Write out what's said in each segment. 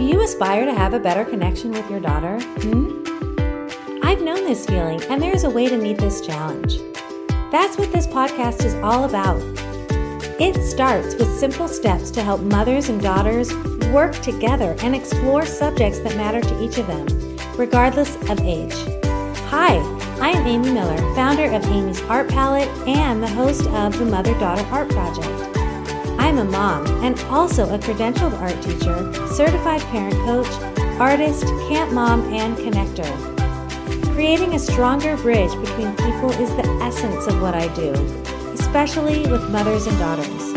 Do you aspire to have a better connection with your daughter? Hmm? I've known this feeling, and there's a way to meet this challenge. That's what this podcast is all about. It starts with simple steps to help mothers and daughters work together and explore subjects that matter to each of them, regardless of age. Hi, I am Amy Miller, founder of Amy's Art Palette and the host of the Mother Daughter Art Project. I'm a mom and also a credentialed art teacher, certified parent coach, artist, camp mom, and connector. Creating a stronger bridge between people is the essence of what I do, especially with mothers and daughters.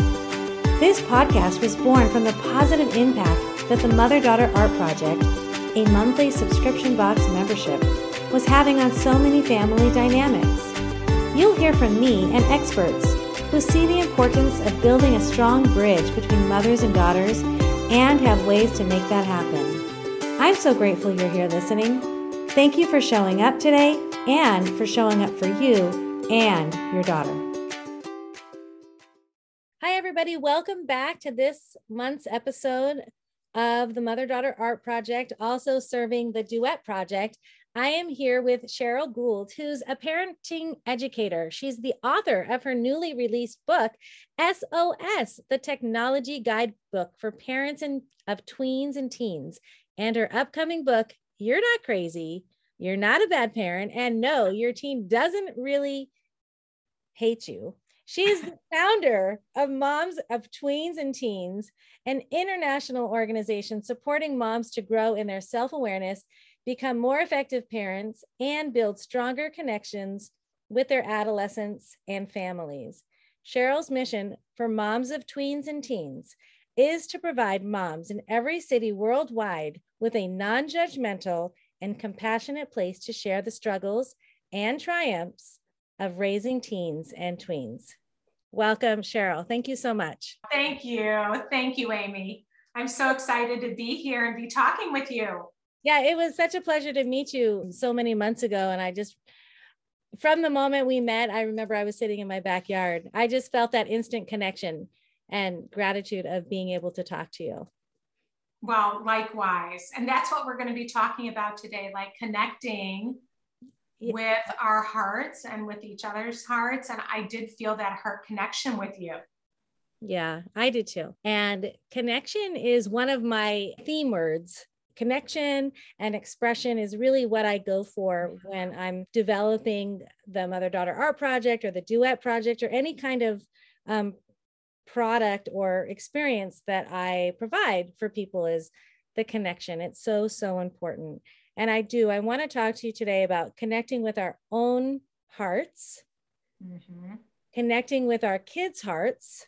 This podcast was born from the positive impact that the Mother Daughter Art Project, a monthly subscription box membership, was having on so many family dynamics. You'll hear from me and experts who see the importance of building a strong bridge between mothers and daughters and have ways to make that happen. I'm so grateful you're here listening. Thank you for showing up today and for showing up for you and your daughter. Hi, everybody. Welcome back to this month's episode of the Mother Daughter Art Project, also serving the Duet Project. I am here with Sheryl Gould, who's a parenting educator. She's the author of her newly released book, SOS, the Technology Guidebook for Parents and, of Tweens and Teens, and her upcoming book, You're Not Crazy, You're Not a Bad Parent, and No, Your Teen Doesn't Really Hate You. She is the founder of Moms of Tweens and Teens, an international organization supporting moms to grow in their self awareness become more effective parents, and build stronger connections with their adolescents and families. Sheryl's mission for moms of tweens and teens is to provide moms in every city worldwide with a non judgmental and compassionate place to share the struggles and triumphs of raising teens and tweens. Welcome, Sheryl. Thank you so much. Thank you. Thank you, Amy. I'm so excited to be here and be talking with you. Yeah, it was such a pleasure to meet you so many months ago. And I just, from the moment we met, I remember I was sitting in my backyard. I just felt that instant connection and gratitude of being able to talk to you. Well, likewise. And that's what we're going to be talking about today like connecting yeah. with our hearts and with each other's hearts. And I did feel that heart connection with you. Yeah, I did too. And connection is one of my theme words connection and expression is really what I go for when I'm developing the mother daughter art project or the duet project or any kind of um, product or experience that I provide for people is the connection. It's so, so important. And I do, I want to talk to you today about connecting with our own hearts, mm-hmm. connecting with our kids' hearts,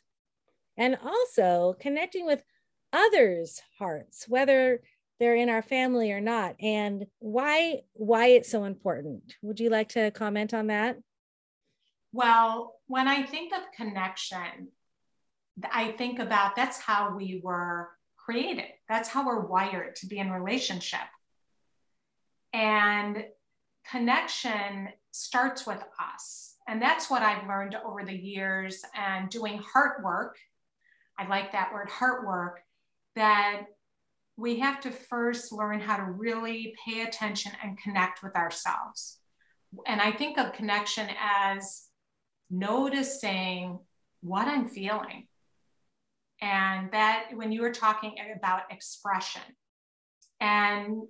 and also connecting with others' hearts, whether they're in our family or not and why why it's so important. Would you like to comment on that? Well when i think of connection i think about that's how we were created. That's how we're wired to be in relationship. And connection starts with us and that's what i've learned over the years and doing heart work i like that word heart work that we have to first learn how to really pay attention and connect with ourselves. And I think of connection as noticing what I'm feeling. And that when you were talking about expression, and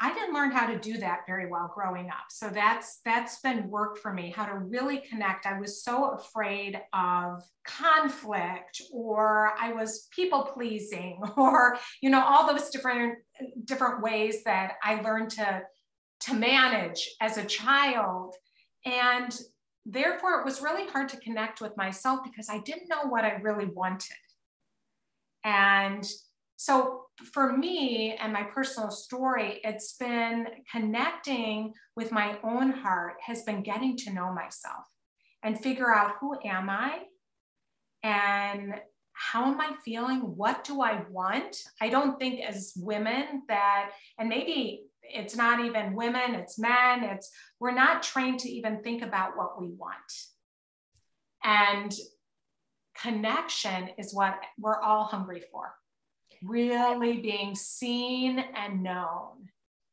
I didn't learn how to do that very well growing up. So that's that's been work for me how to really connect. I was so afraid of conflict or I was people pleasing or you know all those different different ways that I learned to to manage as a child and therefore it was really hard to connect with myself because I didn't know what I really wanted. And so for me and my personal story, it's been connecting with my own heart, has been getting to know myself and figure out who am I and how am I feeling? What do I want? I don't think as women that, and maybe it's not even women, it's men, it's we're not trained to even think about what we want. And connection is what we're all hungry for really being seen and known.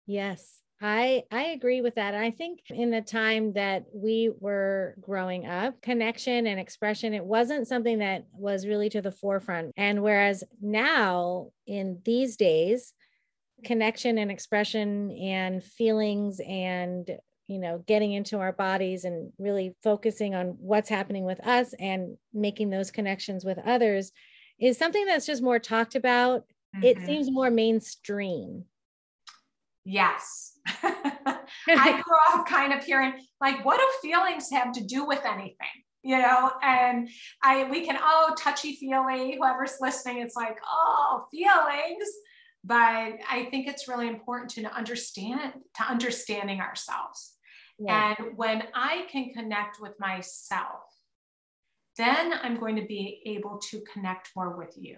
Yes. I I agree with that. I think in the time that we were growing up, connection and expression it wasn't something that was really to the forefront. And whereas now in these days, connection and expression and feelings and you know getting into our bodies and really focusing on what's happening with us and making those connections with others is something that's just more talked about. Mm-hmm. It seems more mainstream. Yes. I grew up kind of hearing like, what do feelings have to do with anything? You know, and I we can oh touchy feely, whoever's listening, it's like, oh, feelings. But I think it's really important to understand to understanding ourselves. Yeah. And when I can connect with myself, then I'm going to be able to connect more with you.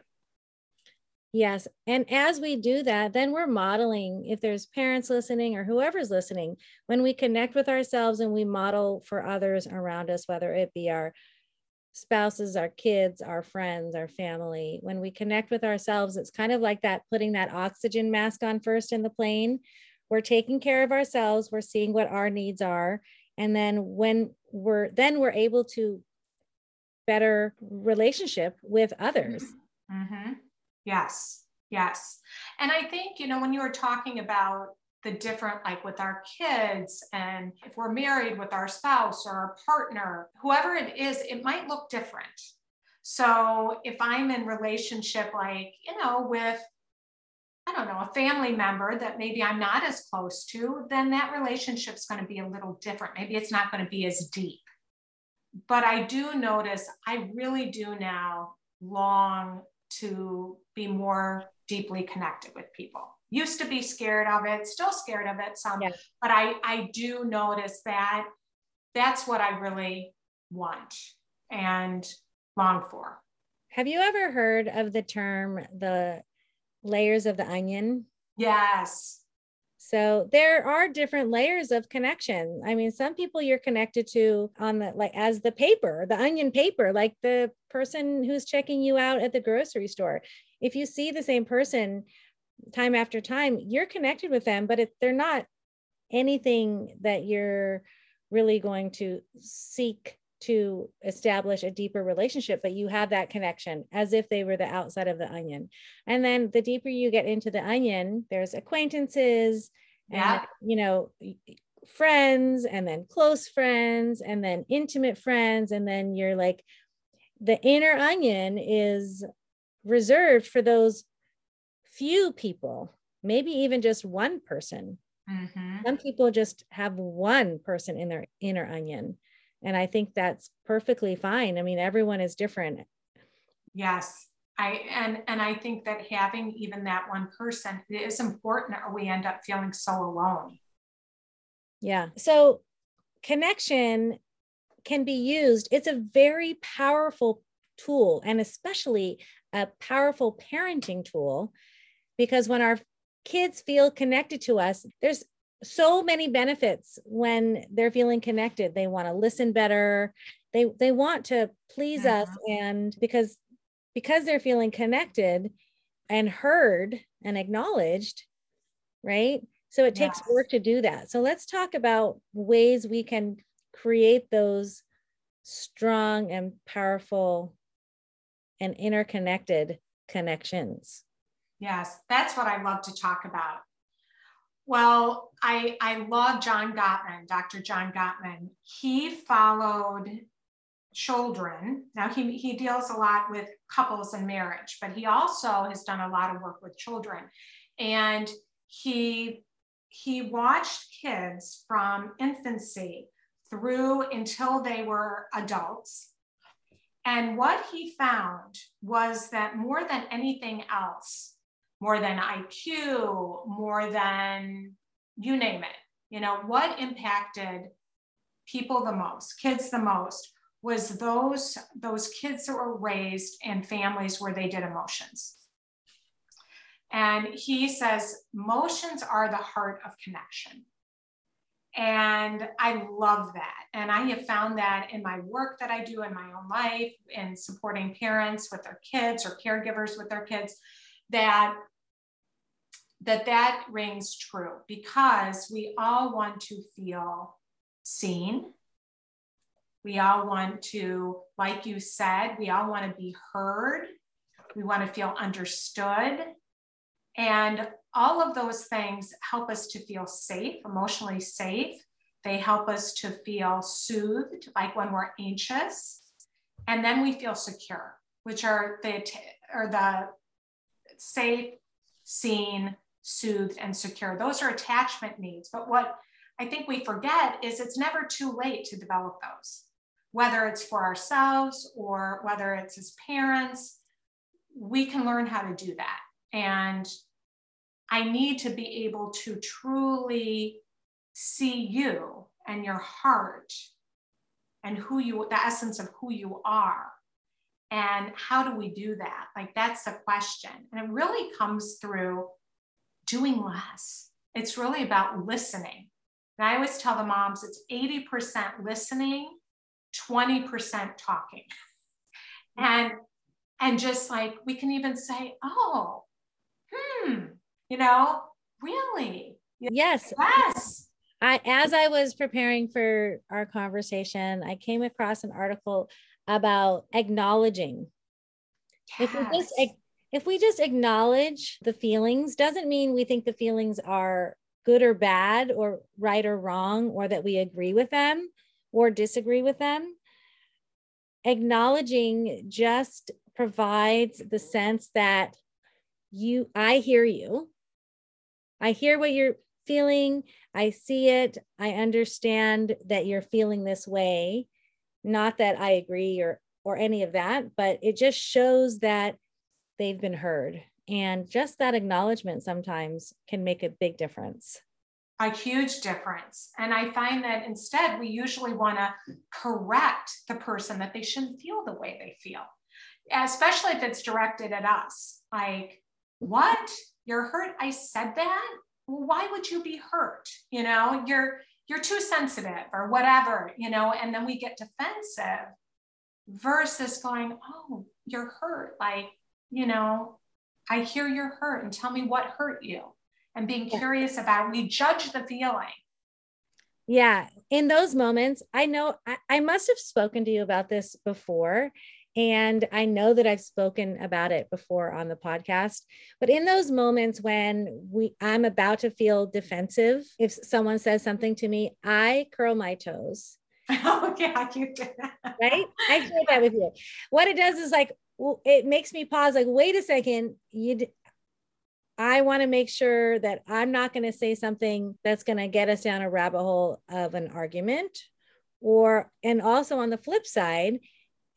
Yes. And as we do that, then we're modeling, if there's parents listening or whoever's listening, when we connect with ourselves and we model for others around us, whether it be our spouses, our kids, our friends, our family, when we connect with ourselves, it's kind of like that putting that oxygen mask on first in the plane. We're taking care of ourselves, we're seeing what our needs are. And then when we're then we're able to better relationship with others. Mm-hmm. Yes, yes. And I think, you know, when you were talking about the different, like with our kids, and if we're married with our spouse or our partner, whoever it is, it might look different. So if I'm in relationship, like, you know, with I don't know, a family member that maybe I'm not as close to, then that relationship's going to be a little different. Maybe it's not going to be as deep. But I do notice I really do now long to be more deeply connected with people. Used to be scared of it, still scared of it some, but I, I do notice that that's what I really want and long for. Have you ever heard of the term the layers of the onion? Yes. So there are different layers of connection. I mean, some people you're connected to on the like as the paper, the onion paper, like the person who's checking you out at the grocery store. If you see the same person time after time, you're connected with them, but if they're not anything that you're really going to seek to establish a deeper relationship, but you have that connection as if they were the outside of the onion. And then the deeper you get into the onion, there's acquaintances, yeah. and you know, friends, and then close friends, and then intimate friends, and then you're like, the inner onion is reserved for those few people, maybe even just one person. Mm-hmm. Some people just have one person in their inner onion and i think that's perfectly fine. I mean everyone is different. Yes. I and and i think that having even that one person is important or we end up feeling so alone. Yeah. So connection can be used. It's a very powerful tool and especially a powerful parenting tool because when our kids feel connected to us there's so many benefits when they're feeling connected. They want to listen better. They they want to please uh-huh. us and because because they're feeling connected and heard and acknowledged right? So it takes yes. work to do that. So let's talk about ways we can create those strong and powerful and interconnected connections. Yes that's what i love to talk about well, I, I love John Gottman, Dr. John Gottman. He followed children. Now, he, he deals a lot with couples and marriage, but he also has done a lot of work with children. And he, he watched kids from infancy through until they were adults. And what he found was that more than anything else, more than IQ, more than you name it. You know, what impacted people the most, kids the most, was those, those kids that were raised in families where they did emotions. And he says, motions are the heart of connection. And I love that. And I have found that in my work that I do in my own life, in supporting parents with their kids or caregivers with their kids, that that that rings true because we all want to feel seen. We all want to like you said we all want to be heard. We want to feel understood. And all of those things help us to feel safe emotionally safe. They help us to feel soothed like when we're anxious. And then we feel secure which are the or the safe seen soothed, and secure. Those are attachment needs. But what I think we forget is it's never too late to develop those, whether it's for ourselves or whether it's as parents. We can learn how to do that. And I need to be able to truly see you and your heart and who you, the essence of who you are. And how do we do that? Like, that's the question. And it really comes through doing less. It's really about listening. And I always tell the moms it's 80% listening, 20% talking. And and just like we can even say, oh, hmm, you know, really? Yes. Yes. I as I was preparing for our conversation, I came across an article about acknowledging. Yes. If we just if we just acknowledge the feelings, doesn't mean we think the feelings are good or bad or right or wrong or that we agree with them or disagree with them. Acknowledging just provides the sense that you, I hear you. I hear what you're feeling. I see it. I understand that you're feeling this way. Not that I agree or or any of that, but it just shows that they've been heard. And just that acknowledgement sometimes can make a big difference. A huge difference. And I find that instead, we usually want to correct the person that they shouldn't feel the way they feel, especially if it's directed at us. Like, what? You're hurt? I said that? Well, why would you be hurt? You know, you're you're too sensitive or whatever, you know, and then we get defensive versus going, oh, you're hurt. Like, you know, I hear you're hurt and tell me what hurt you and being curious about. We judge the feeling. Yeah. In those moments, I know I, I must have spoken to you about this before. And I know that I've spoken about it before on the podcast, but in those moments when we I'm about to feel defensive, if someone says something to me, I curl my toes. Oh yeah, you did. right? I share that with you. What it does is like it makes me pause like wait a second you I want to make sure that I'm not going to say something that's going to get us down a rabbit hole of an argument or and also on the flip side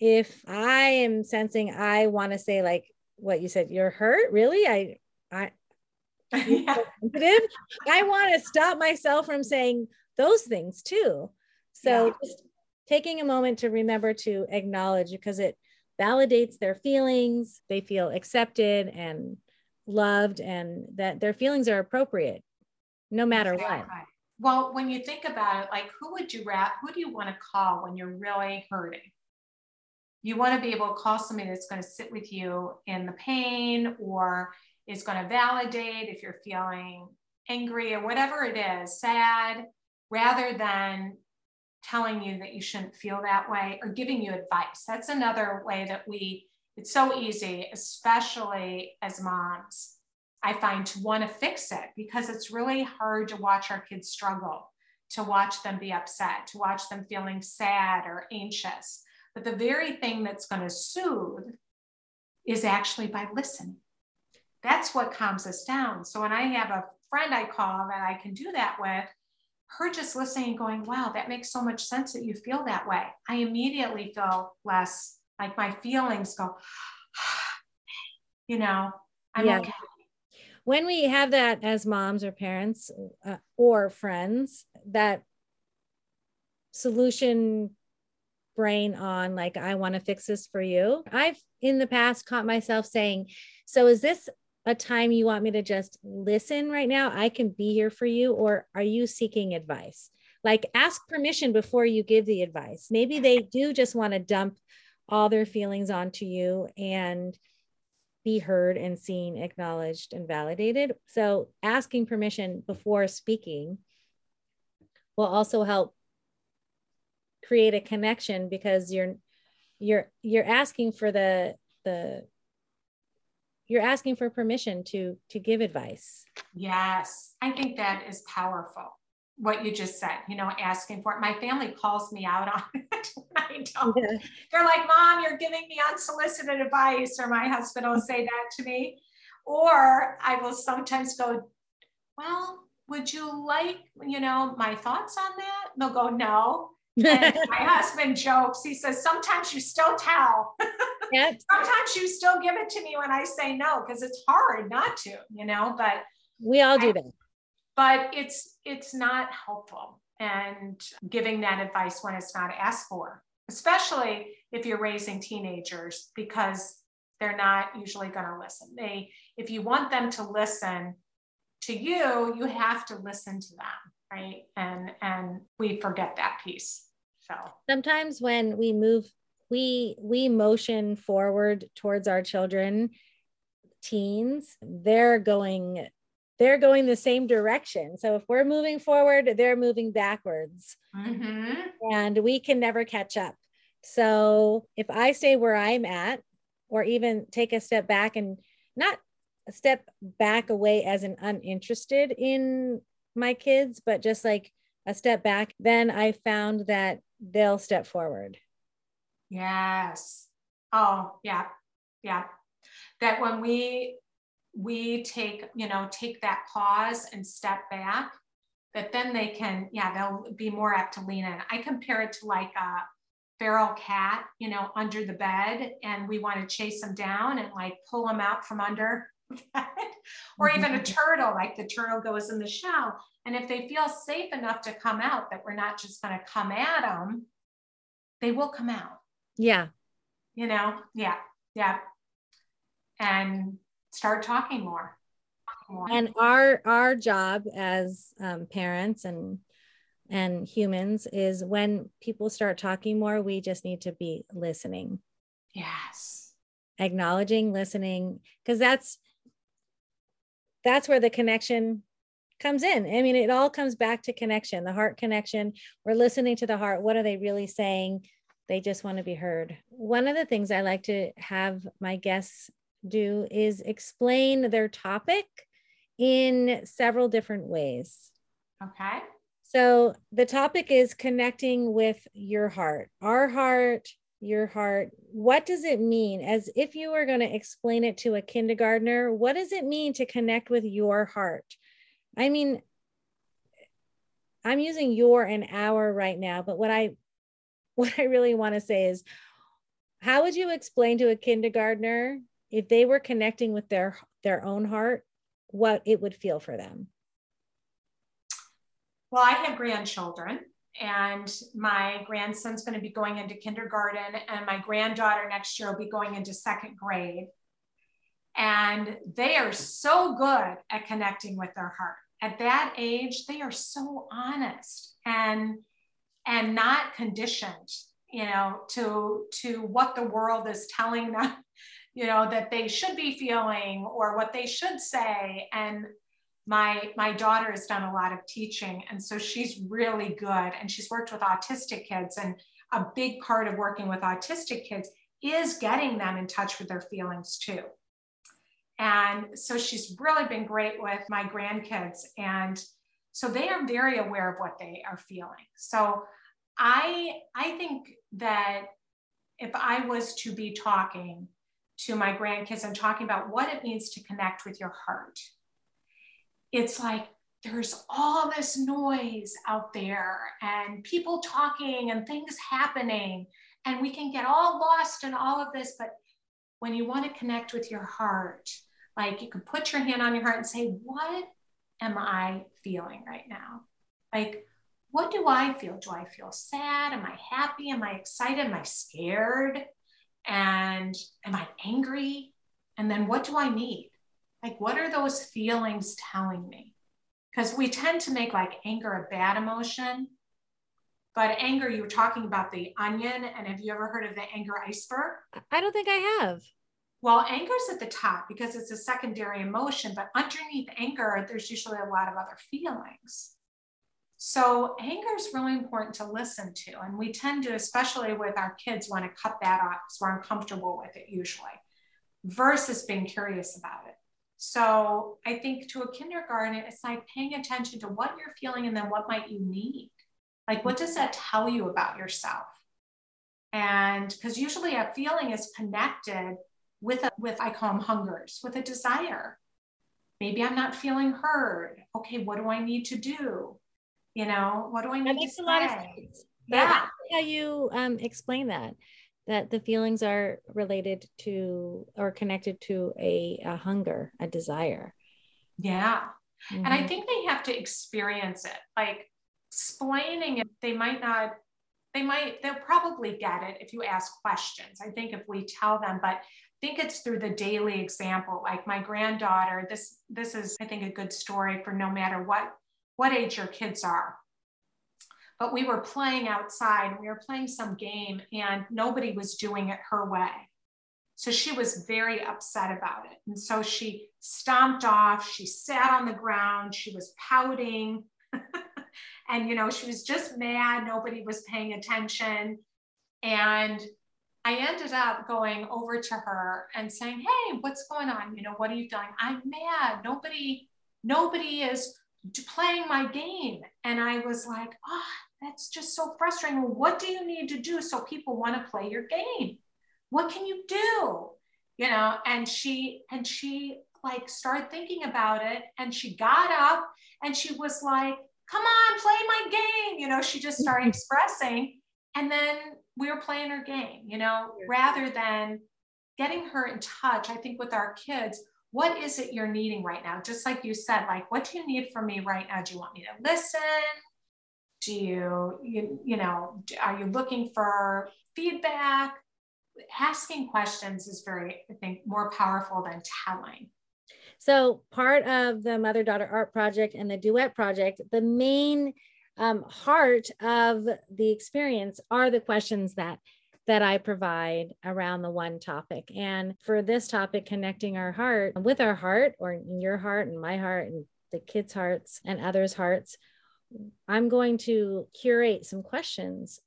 if I am sensing I want to say like what you said you're hurt really I I yeah. sensitive I want to stop myself from saying those things too so yeah. just taking a moment to remember to acknowledge because it validates their feelings. They feel accepted and loved, and that their feelings are appropriate no matter exactly. what. Well, when you think about it, like who would you wrap, who do you want to call when you're really hurting? You want to be able to call somebody that's going to sit with you in the pain or is going to validate if you're feeling angry or whatever it is, sad, rather than telling you that you shouldn't feel that way or giving you advice. That's another way that we, it's so easy, especially as moms, I find to want to fix it because it's really hard to watch our kids struggle, to watch them be upset, to watch them feeling sad or anxious. But the very thing that's going to soothe is actually by listening. That's what calms us down. So when I have a friend I call that I can do that with, her just listening and going, wow, that makes so much sense that you feel that way. I immediately feel less like my feelings go, you know, I'm yeah. okay. When we have that as moms or parents uh, or friends, that solution brain on, like, I want to fix this for you. I've in the past caught myself saying, So is this a time you want me to just listen right now? I can be here for you. Or are you seeking advice? Like ask permission before you give the advice. Maybe they do just want to dump all their feelings onto you and be heard and seen, acknowledged, and validated. So asking permission before speaking will also help create a connection because you're you're you're asking for the the you're asking for permission to to give advice yes i think that is powerful what you just said you know asking for it my family calls me out on it I don't. Yeah. they're like mom you're giving me unsolicited advice or my husband will say that to me or i will sometimes go well would you like you know my thoughts on that and they'll go no my husband jokes. He says, sometimes you still tell. Yep. sometimes you still give it to me when I say no, because it's hard not to, you know, but we all do that. But it's it's not helpful and giving that advice when it's not asked for, especially if you're raising teenagers, because they're not usually going to listen. They if you want them to listen to you, you have to listen to them right and and we forget that piece so sometimes when we move we we motion forward towards our children teens they're going they're going the same direction. So if we're moving forward they're moving backwards. Mm-hmm. and we can never catch up. So if i stay where i'm at or even take a step back and not a step back away as an uninterested in my kids, but just like a step back, then I found that they'll step forward. Yes. Oh, yeah. Yeah. That when we we take, you know, take that pause and step back, that then they can, yeah, they'll be more apt to lean in. I compare it to like a feral cat, you know, under the bed, and we want to chase them down and like pull them out from under or even a mm-hmm. turtle, like the turtle goes in the shell. And if they feel safe enough to come out, that we're not just going to come at them, they will come out. Yeah. You know, yeah, yeah. And start talking more. And our our job as um, parents and and humans is when people start talking more, we just need to be listening. Yes. Acknowledging, listening, because that's that's where the connection comes in. I mean, it all comes back to connection, the heart connection. We're listening to the heart. What are they really saying? They just want to be heard. One of the things I like to have my guests do is explain their topic in several different ways. Okay. So the topic is connecting with your heart. Our heart your heart what does it mean? As if you were going to explain it to a kindergartner what does it mean to connect with your heart? I mean i'm using your and our right now but what i what i really want to say is how would you explain to a kindergartner if they were connecting with their their own heart what it would feel for them? Well i have grandchildren and my grandson's going to be going into kindergarten and my granddaughter next year will be going into second grade. And they are so good at connecting with their heart. At that age they are so honest and and not conditioned you know to to what the world is telling them you know that they should be feeling or what they should say. And my my daughter has done a lot of teaching and so she's really good and she's worked with autistic kids and a big part of working with autistic kids is getting them in touch with their feelings too. And so she's really been great with my grandkids and so they are very aware of what they are feeling. So i i think that if i was to be talking to my grandkids and talking about what it means to connect with your heart it's like there's all this noise out there and people talking and things happening and we can get all lost in all of this but when you want to connect with your heart like you can put your hand on your heart and say what am i feeling right now? Like what do i feel? Do i feel sad? Am i happy? Am i excited? Am i scared? And am i angry? And then what do i need like, what are those feelings telling me? Because we tend to make like anger a bad emotion. But anger, you were talking about the onion. And have you ever heard of the anger iceberg? I don't think I have. Well, anger is at the top because it's a secondary emotion, but underneath anger, there's usually a lot of other feelings. So, anger is really important to listen to. And we tend to, especially with our kids, want to cut that off because we're uncomfortable with it usually, versus being curious about it. So, I think to a kindergarten, it's like paying attention to what you're feeling and then what might you need. Like, what does that tell you about yourself? And because usually a feeling is connected with a, with I call them hungers, with a desire. Maybe I'm not feeling heard. Okay, what do I need to do? You know, what do I need that makes to a lot of sense. Yeah. How you um, explain that? That the feelings are related to or connected to a, a hunger, a desire. Yeah. Mm-hmm. And I mm-hmm. think they have to experience it. Like explaining it, they might not they might they'll probably get it if you ask questions i think if we tell them but I think it's through the daily example like my granddaughter this this is i think a good story for no matter what what age your kids are but we were playing outside and we were playing some game and nobody was doing it her way so she was very upset about it and so she stomped off she sat on the ground she was pouting and you know she was just mad nobody was paying attention and I ended up going over to her and saying, Hey, what's going on? You know, what are you doing? I'm mad. Nobody, nobody is playing my game. And I was like, Oh, that's just so frustrating. Well, what do you need to do so people want to play your game? What can you do? You know, and she, and she like started thinking about it and she got up and she was like, Come on, play my game. You know, she just started expressing. And then we were playing her game, you know, rather than getting her in touch. I think with our kids, what is it you're needing right now? Just like you said, like, what do you need from me right now? Do you want me to listen? Do you, you, you know, are you looking for feedback? Asking questions is very, I think, more powerful than telling. So, part of the Mother Daughter Art Project and the Duet Project, the main um, heart of the experience are the questions that that I provide around the one topic. And for this topic, connecting our heart with our heart, or your heart and my heart and the kids' hearts and others' hearts, I'm going to curate some questions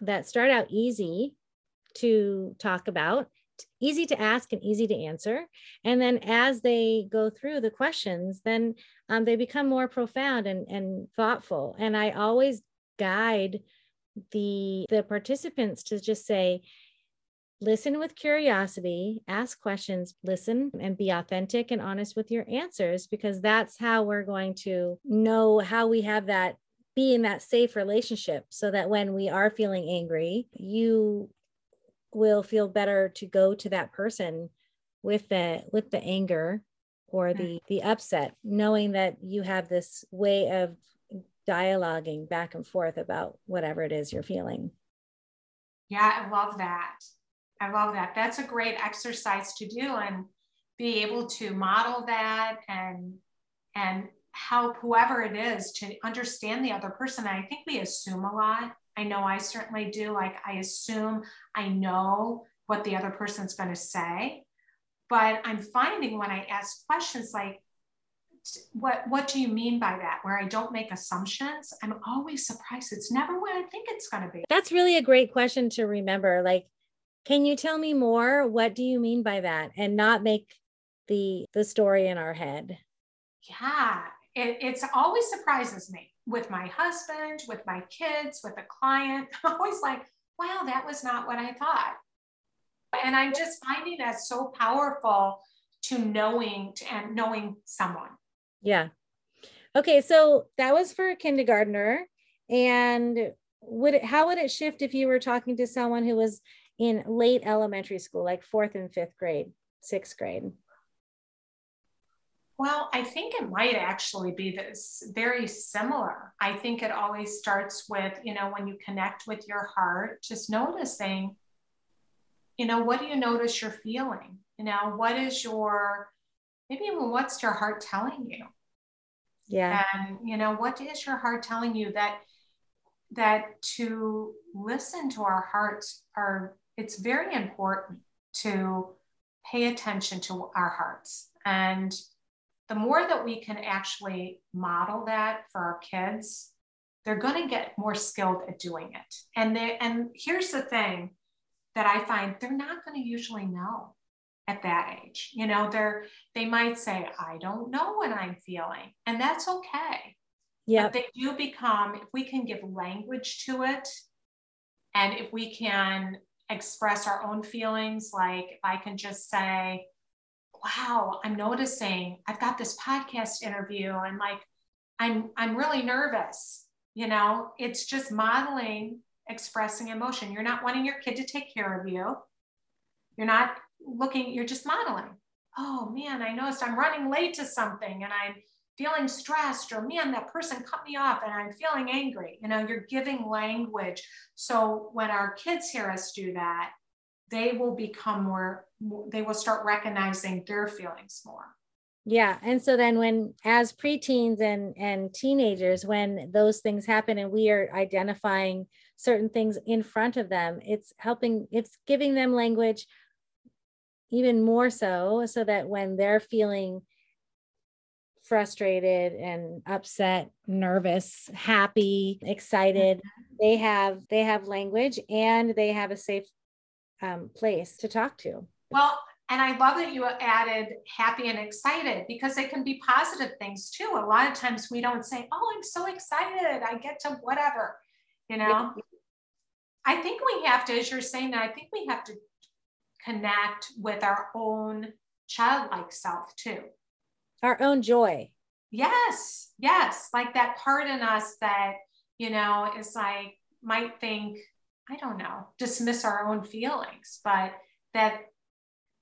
that start out easy to talk about easy to ask and easy to answer. And then as they go through the questions, then um, they become more profound and, and thoughtful. And I always guide the the participants to just say, listen with curiosity, ask questions, listen, and be authentic and honest with your answers, because that's how we're going to know how we have that be in that safe relationship so that when we are feeling angry, you will feel better to go to that person with the with the anger or the the upset knowing that you have this way of dialoguing back and forth about whatever it is you're feeling. Yeah i love that i love that. That's a great exercise to do and be able to model that and and help whoever it is to understand the other person. I think we assume a lot. I know I certainly do. Like, I assume I know what the other person's going to say. But I'm finding when I ask questions like, what what do you mean by that? where i don't make assumptions i'm always surprised. It's never what i think it's going to be. That's really a great question to remember. Like can you tell me more what do you mean by that and not make the the story in our head yeah it it's always surprises me with my husband, with my kids, with a client. I'm always like, wow, that was not what I thought. And I'm just finding that so powerful to knowing to, and knowing someone. Yeah. Okay, so that was for a kindergartner. And would it how would it shift if you were talking to someone who was in late elementary school, like fourth and fifth grade, sixth grade? Well, I think it might actually be this very similar. I think it always starts with, you know, when you connect with your heart, just noticing, you know, what do you notice you're feeling? You know, what is your, maybe even what's your heart telling you? Yeah. And, you know, what is your heart telling you that, that to listen to our hearts are, it's very important to pay attention to our hearts. And the more that we can actually model that for our kids, they're going to get more skilled at doing it. And they and here's the thing that I find they're not going to usually know at that age. You know, they're they might say, I don't know what I'm feeling. And that's okay. Yeah. They do become, if we can give language to it, and if we can express our own feelings, like if I can just say, wow, I'm noticing I've got this podcast interview and like I'm I'm really nervous. You know, it's just modeling expressing emotion. You're not wanting your kid to take care of you. You're not looking, you're just modeling. Oh man, I noticed I'm running late to something and I'm feeling stressed, or man, that person cut me off and I'm feeling angry. You know, you're giving language. So when our kids hear us do that, they will become more, they will start recognizing their feelings more. Yeah. And so then when as preteens and and teenagers, when those things happen and we are identifying certain things in front of them, it's helping, it's giving them language even more so, so that when they're feeling frustrated and upset nervous happy excited. Mm-hmm. they have they have language and they have a safe um, place to talk to. Well and i love that you added happy and excited because they can be positive things too. A lot of times we don't say oh i'm so excited. I get to whatever you know? Yeah. i think we have to as you're saying that i think we have to connect with our own childlike self too our own joy. Yes, yes. Like that part in us that, you know, is like, might think, I don't know, dismiss our own feelings, but that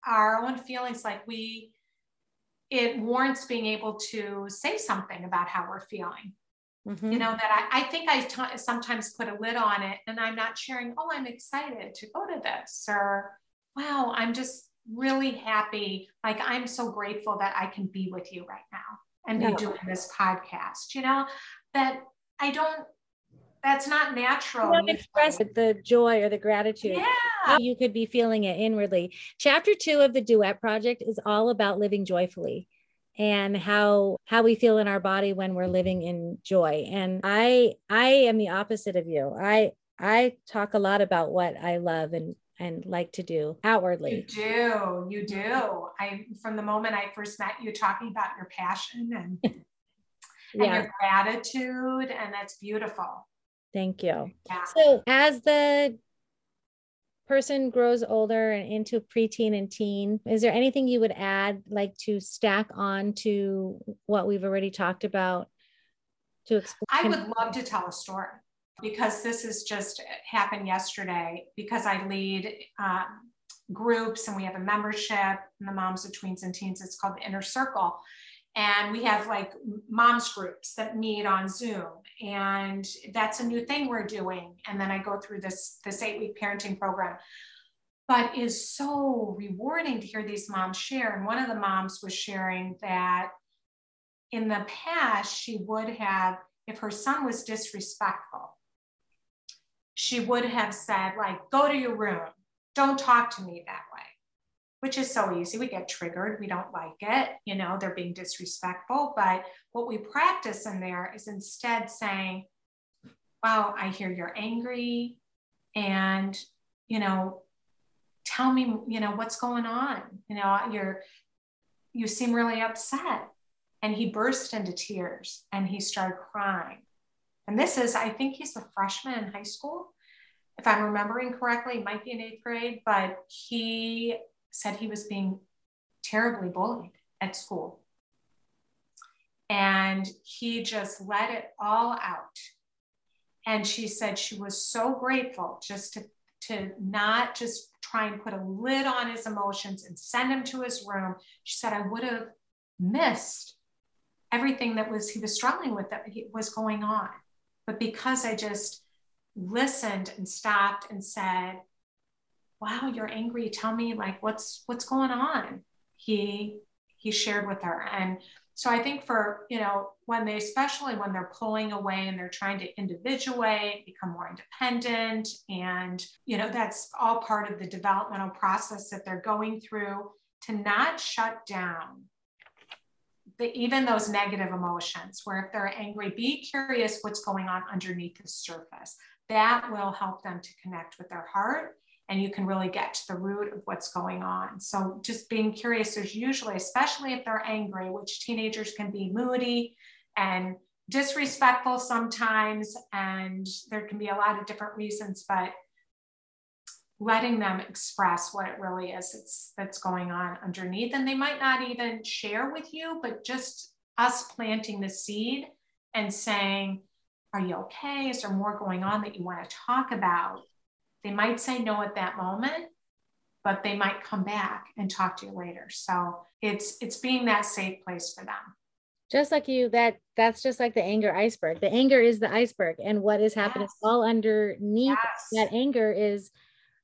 our own feelings, like we, it warrants being able to say something about how we're feeling. Mm-hmm. You know, that I, I think I t- sometimes put a lid on it and I'm not sharing, oh, I'm excited to go to this, or wow, I'm just really happy. Like, I'm so grateful that I can be with you right now and be doing this podcast, you know, that I don't, that's not natural. You express the joy or the gratitude. Yeah. You could be feeling it inwardly. Chapter two of the Duet Project is all about living joyfully and how how we feel in our body when we're living in joy and i i am the opposite of you i i talk a lot about what i love and and like to do outwardly. You do, you do. Mm-hmm. I from the moment I first met you talking about your passion and, yeah. and your gratitude, and that's beautiful. Thank you. Yeah. So as the person grows older and into preteen and teen, is there anything you would add like to stack on to what we've already talked about? To explain? I would love to tell a story because this has just happened yesterday because I lead um, groups and we have a membership in the moms of tweens and teens. It's called the Inner Circle. And we have like moms groups that meet on Zoom. And that's a new thing we're doing. And then I go through this, this eight week parenting program. But is so rewarding to hear these moms share. And one of the moms was sharing that in the past, she would have, if her son was disrespectful, she would have said, like, go to your room. Don't talk to me that way, which is so easy. We get triggered. We don't like it. You know, they're being disrespectful. But what we practice in there is instead saying, wow, I hear you're angry. And, you know, tell me, you know, what's going on? You know, you're, you seem really upset. And he burst into tears and he started crying. And this is, I think he's a freshman in high school. If I'm remembering correctly, might be in eighth grade, but he said he was being terribly bullied at school. And he just let it all out. And she said she was so grateful just to, to not just try and put a lid on his emotions and send him to his room. She said, I would have missed everything that was he was struggling with that was going on. But because I just listened and stopped and said, wow, you're angry. Tell me like what's what's going on? He he shared with her. And so I think for, you know, when they especially when they're pulling away and they're trying to individuate, become more independent, and you know, that's all part of the developmental process that they're going through. to not shut down the, even those negative emotions, where if they're angry, be curious what's going on underneath the surface. That will help them to connect with their heart and you can really get to the root of what's going on. So just being curious, there's usually, especially if they're angry, which teenagers can be moody and disrespectful sometimes, and there can be a lot of different reasons, but letting them express what it really is that's that's going on underneath. And they might not even share with you but just us planting the seed and saying are you okay? Is there more going on that you want to talk about? They might say no at that moment but they might come back and talk to you later. So it's it's being that safe place for them. Just like you that that's just like the anger iceberg. The anger is the iceberg and what is happening yes. all underneath yes. that anger is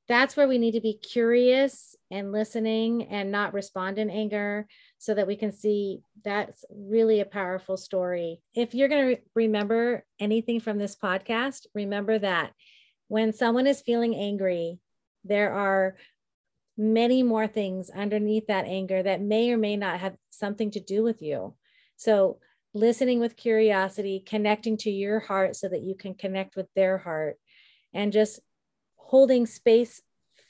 that's where we need to be curious and listening and not respond in anger so that we can see that's really a powerful story. If you're going to re- remember anything from this podcast, remember that when someone is feeling angry, there are many more things underneath that anger that may or may not have something to do with you. So, listening with curiosity, connecting to your heart so that you can connect with their heart, and just holding space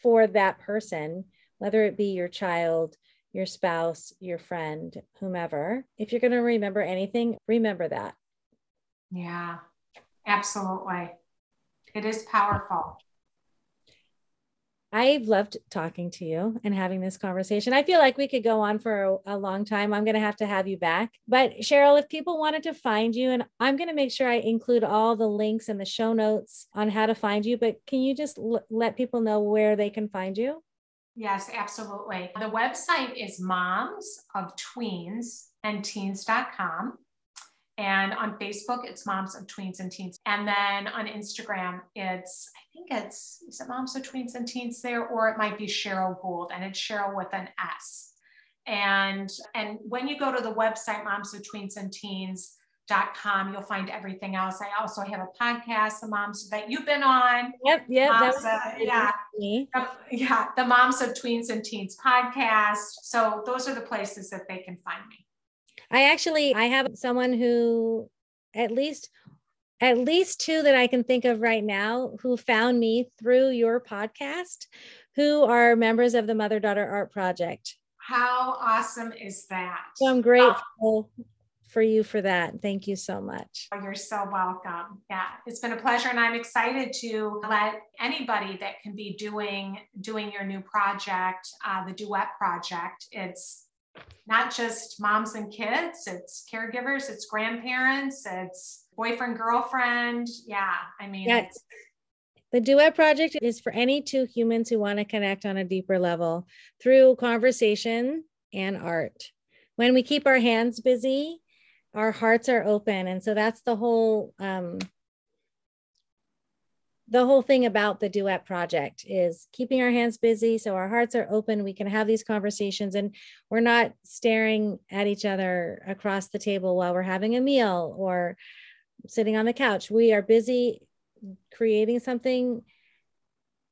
for that person, whether it be your child, your spouse, your friend, whomever. If you're going to remember anything, remember that. Yeah, absolutely. It is powerful. I've loved talking to you and having this conversation. I feel like we could go on for a, long time. I'm going to have to have you back. But Sheryl, if people wanted to find you, and I'm going to make sure I include all the links and the show notes on how to find you, but can you just l- let people know where they can find you? Yes, absolutely. The website is moms of tweens and teens.com. And on Facebook, it's Moms of Tweens and Teens. And then on Instagram, it's, I think it's, is it Moms of Tweens and Teens there? Or it might be Sheryl Gould, and it's Sheryl with an S. And, and when you go to the website, Moms of Tweens and Teens, dot com you'll find everything else i also have a podcast the moms that you've been on yep yep moms, uh, yeah yeah the moms of tweens and teens podcast so those are the places that they can find me I actually I have someone who at least at least two that I can think of right now who found me through your podcast who are members of the Mother Daughter Art Project. How awesome is that? So I'm grateful oh. for you for that. Thank you so much. Oh, you're so welcome. Yeah, it's been a pleasure and I'm excited to let anybody that can be doing doing your new project, uh, the Duet project. It's not just moms and kids, it's caregivers, it's grandparents, it's boyfriend, girlfriend. Yeah, I mean, yeah. The Duet Project is for any two humans who want to connect on a deeper level through conversation and art. When we keep our hands busy, our hearts are open. And so that's the whole um, the whole thing about the duet project is keeping our hands busy so our hearts are open we can have these conversations and we're not staring at each other across the table while we're having a meal or sitting on the couch. We are busy creating something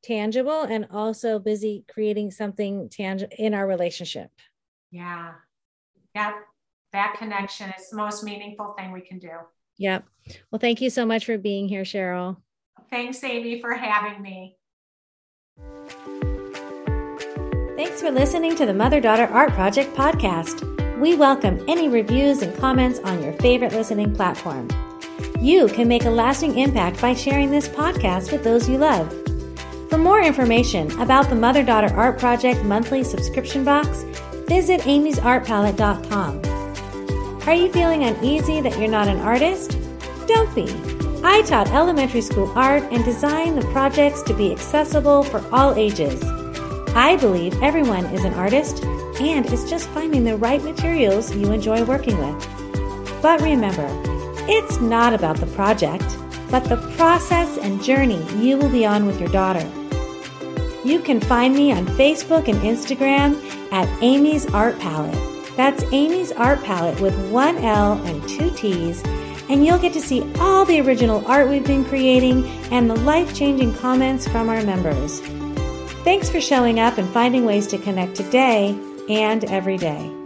tangible and also busy creating something tangible in our relationship. Yeah. Yeah that connection is the most meaningful thing we can do. Yep. Well thank you so much for being here Sheryl Thanks, Amy, for having me. Thanks for listening to the Mother Daughter Art Project podcast. We welcome any reviews and comments on your favorite listening platform. You can make a lasting impact by sharing this podcast with those you love. For more information about the Mother Daughter Art Project monthly subscription box, visit amy'sartpalette.com. Are you feeling uneasy that you're not an artist? Don't be. I taught elementary school art and designed the projects to be accessible for all ages. I believe everyone is an artist and it's just finding the right materials you enjoy working with. But remember, it's not about the project, but the process and journey you will be on with your daughter. You can find me on Facebook and Instagram at Amy's Art Palette. That's Amy's Art Palette with one L and two T's and you'll get to see all the original art we've been creating and the life changing comments from our members. Thanks for showing up and finding ways to connect today. and every day.